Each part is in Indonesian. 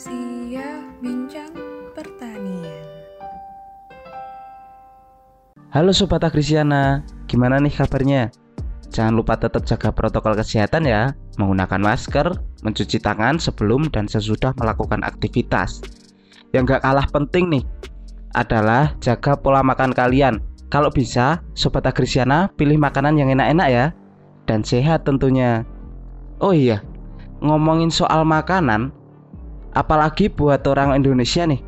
Sia Bincang Pertanian. Halo Sobat Agrisiana, gimana nih kabarnya? Jangan lupa tetap jaga protokol kesehatan ya, menggunakan masker, mencuci tangan sebelum dan sesudah melakukan aktivitas. Yang gak kalah penting nih, adalah jaga pola makan kalian. Kalau bisa, Sobat Agrisiana pilih makanan yang enak-enak ya, dan sehat tentunya. Oh iya, ngomongin soal makanan, apalagi buat orang Indonesia nih,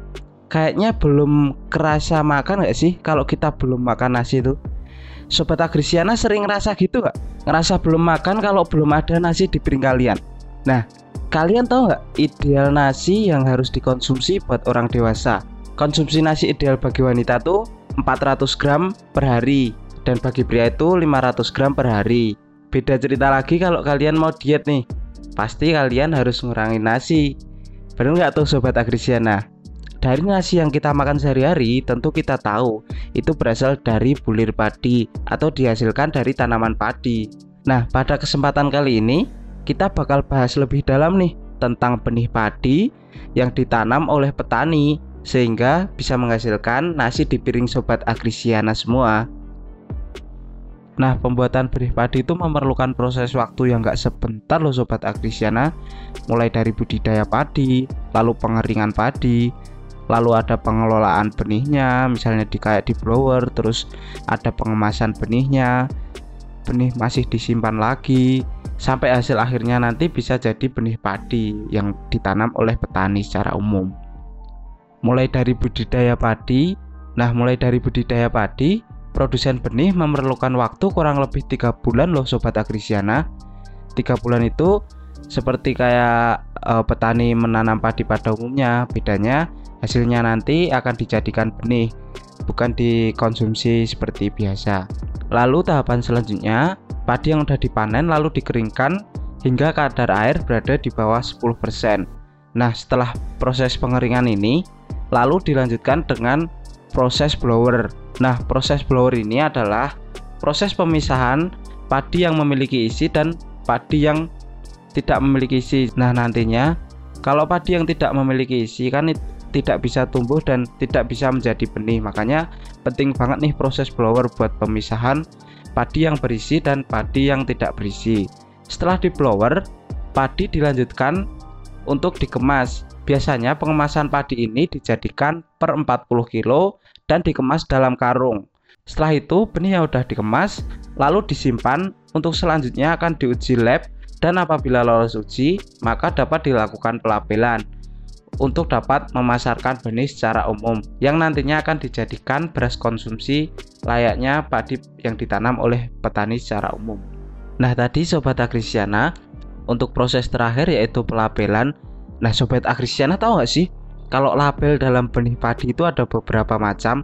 kayaknya belum kerasa makan gak sih kalau kita belum makan nasi itu? Sobat Agrisiana sering ngerasa gitu gak? Ngerasa belum makan kalau belum ada nasi di piring kalian. Nah, kalian tahu nggak ideal nasi yang harus dikonsumsi buat orang dewasa? Konsumsi nasi ideal bagi wanita tuh 400 gram per hari dan bagi pria itu 500 gram per hari. Beda cerita lagi kalau kalian mau diet nih. Pasti kalian harus ngurangin nasi. Bener nggak tuh Sobat Agrisiana? Dari nasi yang kita makan sehari-hari, tentu kita tahu itu berasal dari bulir padi atau dihasilkan dari tanaman padi. Nah, pada kesempatan kali ini, kita bakal bahas lebih dalam nih tentang benih padi yang ditanam oleh petani sehingga bisa menghasilkan nasi di piring sobat agrisiana semua. Nah, pembuatan benih padi itu memerlukan proses waktu yang gak sebentar loh sobat agrisiana Mulai dari budidaya padi, lalu pengeringan padi, lalu ada pengelolaan benihnya misalnya di kayak di blower terus ada pengemasan benihnya benih masih disimpan lagi sampai hasil akhirnya nanti bisa jadi benih padi yang ditanam oleh petani secara umum. Mulai dari budidaya padi nah mulai dari budidaya padi produsen benih memerlukan waktu kurang lebih tiga bulan loh sobat agrisiana tiga bulan itu seperti kayak e, petani menanam padi pada umumnya bedanya Hasilnya nanti akan dijadikan benih, bukan dikonsumsi seperti biasa. Lalu tahapan selanjutnya, padi yang sudah dipanen lalu dikeringkan hingga kadar air berada di bawah 10%. Nah, setelah proses pengeringan ini, lalu dilanjutkan dengan proses blower. Nah, proses blower ini adalah proses pemisahan padi yang memiliki isi dan padi yang tidak memiliki isi. Nah, nantinya kalau padi yang tidak memiliki isi kan tidak bisa tumbuh dan tidak bisa menjadi benih. Makanya penting banget nih proses blower buat pemisahan padi yang berisi dan padi yang tidak berisi. Setelah di blower, padi dilanjutkan untuk dikemas. Biasanya pengemasan padi ini dijadikan per 40 kilo dan dikemas dalam karung. Setelah itu benih yang sudah dikemas lalu disimpan untuk selanjutnya akan diuji lab dan apabila lolos uji maka dapat dilakukan pelabelan untuk dapat memasarkan benih secara umum yang nantinya akan dijadikan beras konsumsi layaknya padi yang ditanam oleh petani secara umum. Nah tadi Sobat Agrisiana untuk proses terakhir yaitu pelabelan Nah Sobat Agrisiana tahu nggak sih kalau label dalam benih padi itu ada beberapa macam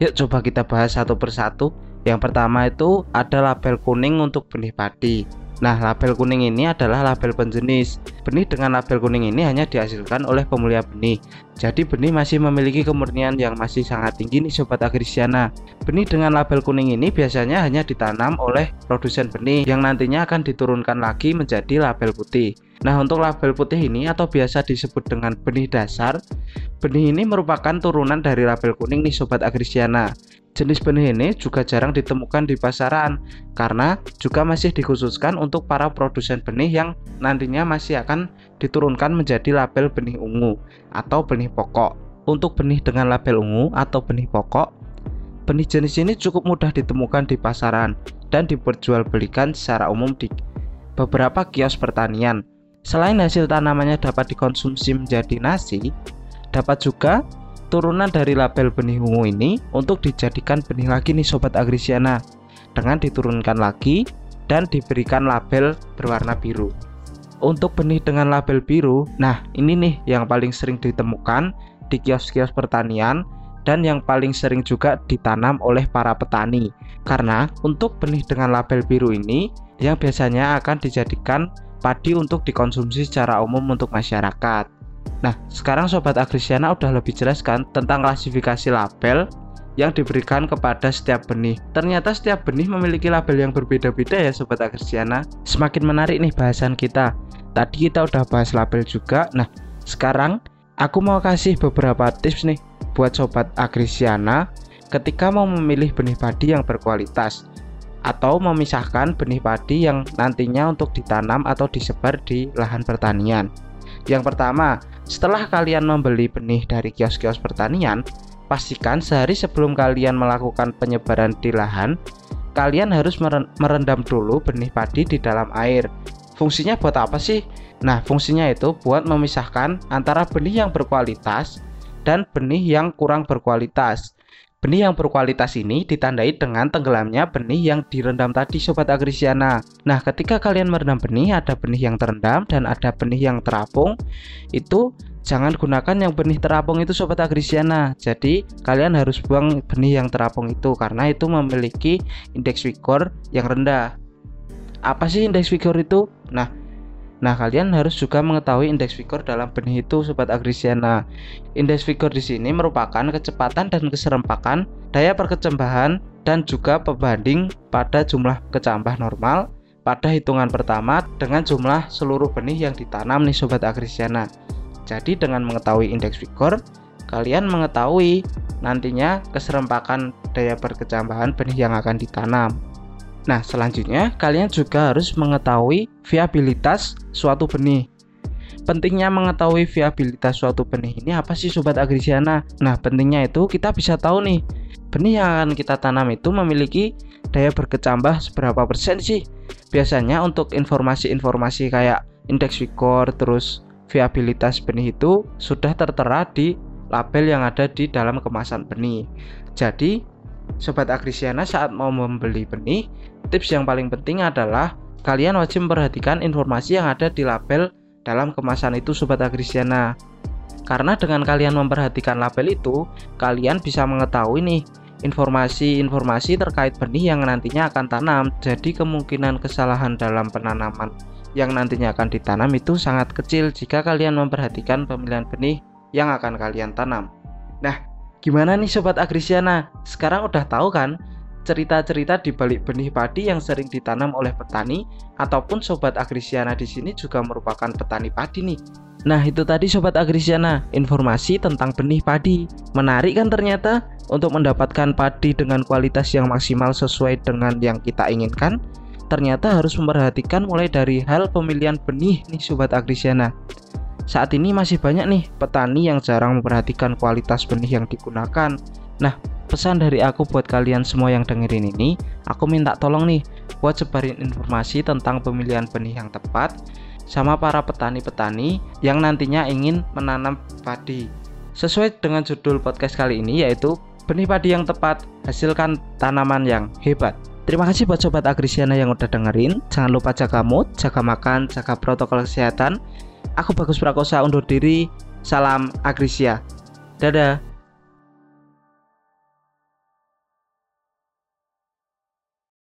Yuk coba kita bahas satu persatu Yang pertama itu ada label kuning untuk benih padi Nah, label kuning ini adalah label penjenis. Benih dengan label kuning ini hanya dihasilkan oleh pemulia benih. Jadi benih masih memiliki kemurnian yang masih sangat tinggi nih sobat agrisiana. Benih dengan label kuning ini biasanya hanya ditanam oleh produsen benih yang nantinya akan diturunkan lagi menjadi label putih. Nah, untuk label putih ini atau biasa disebut dengan benih dasar, benih ini merupakan turunan dari label kuning nih sobat agrisiana. Jenis benih ini juga jarang ditemukan di pasaran karena juga masih dikhususkan untuk para produsen benih yang nantinya masih akan diturunkan menjadi label benih ungu atau benih pokok. Untuk benih dengan label ungu atau benih pokok, benih jenis ini cukup mudah ditemukan di pasaran dan diperjualbelikan secara umum di beberapa kios pertanian. Selain hasil tanamannya dapat dikonsumsi menjadi nasi, dapat juga turunan dari label benih ungu ini untuk dijadikan benih lagi nih sobat agrisiana dengan diturunkan lagi dan diberikan label berwarna biru. Untuk benih dengan label biru, nah ini nih yang paling sering ditemukan di kios-kios pertanian dan yang paling sering juga ditanam oleh para petani. Karena untuk benih dengan label biru ini yang biasanya akan dijadikan padi untuk dikonsumsi secara umum untuk masyarakat. Nah, sekarang Sobat Agrisiana udah lebih jelas kan tentang klasifikasi label yang diberikan kepada setiap benih. Ternyata setiap benih memiliki label yang berbeda-beda ya Sobat Agrisiana. Semakin menarik nih bahasan kita. Tadi kita udah bahas label juga. Nah, sekarang aku mau kasih beberapa tips nih buat sobat agrisiana ketika mau memilih benih padi yang berkualitas atau memisahkan benih padi yang nantinya untuk ditanam atau disebar di lahan pertanian. Yang pertama, setelah kalian membeli benih dari kios-kios pertanian, pastikan sehari sebelum kalian melakukan penyebaran di lahan, kalian harus merendam dulu benih padi di dalam air. Fungsinya buat apa sih? Nah, fungsinya itu buat memisahkan antara benih yang berkualitas dan benih yang kurang berkualitas. Benih yang berkualitas ini ditandai dengan tenggelamnya benih yang direndam tadi Sobat Agrisiana. Nah ketika kalian merendam benih ada benih yang terendam dan ada benih yang terapung Itu jangan gunakan yang benih terapung itu Sobat Agrisiana Jadi kalian harus buang benih yang terapung itu karena itu memiliki indeks vigor yang rendah Apa sih indeks vigor itu? Nah Nah, kalian harus juga mengetahui indeks vigor dalam benih itu sobat agrisiana. Indeks vigor di sini merupakan kecepatan dan keserempakan daya perkecambahan dan juga pembanding pada jumlah kecambah normal pada hitungan pertama dengan jumlah seluruh benih yang ditanam nih sobat agrisiana. Jadi dengan mengetahui indeks vigor, kalian mengetahui nantinya keserempakan daya perkecambahan benih yang akan ditanam. Nah, selanjutnya kalian juga harus mengetahui viabilitas suatu benih. Pentingnya mengetahui viabilitas suatu benih ini apa sih sobat agrisiana? Nah, pentingnya itu kita bisa tahu nih, benih yang akan kita tanam itu memiliki daya berkecambah seberapa persen sih? Biasanya untuk informasi-informasi kayak indeks vigor terus viabilitas benih itu sudah tertera di label yang ada di dalam kemasan benih. Jadi, Sobat Agrisiana saat mau membeli benih, tips yang paling penting adalah kalian wajib memperhatikan informasi yang ada di label dalam kemasan itu Sobat Agrisiana. Karena dengan kalian memperhatikan label itu, kalian bisa mengetahui nih informasi-informasi terkait benih yang nantinya akan tanam. Jadi kemungkinan kesalahan dalam penanaman yang nantinya akan ditanam itu sangat kecil jika kalian memperhatikan pemilihan benih yang akan kalian tanam. Nah, Gimana nih Sobat Agrisiana? Sekarang udah tahu kan cerita-cerita di balik benih padi yang sering ditanam oleh petani ataupun Sobat Agrisiana di sini juga merupakan petani padi nih. Nah itu tadi Sobat Agrisiana, informasi tentang benih padi. Menarik kan ternyata untuk mendapatkan padi dengan kualitas yang maksimal sesuai dengan yang kita inginkan? Ternyata harus memperhatikan mulai dari hal pemilihan benih nih Sobat Agrisiana. Saat ini masih banyak nih petani yang jarang memperhatikan kualitas benih yang digunakan. Nah, pesan dari aku buat kalian semua yang dengerin ini, aku minta tolong nih buat sebarin informasi tentang pemilihan benih yang tepat sama para petani-petani yang nantinya ingin menanam padi. Sesuai dengan judul podcast kali ini yaitu benih padi yang tepat hasilkan tanaman yang hebat. Terima kasih buat sobat Agrisiana yang udah dengerin. Jangan lupa jaga mood, jaga makan, jaga protokol kesehatan Aku Bagus Prakosa undur diri. Salam Agrisia. Dadah.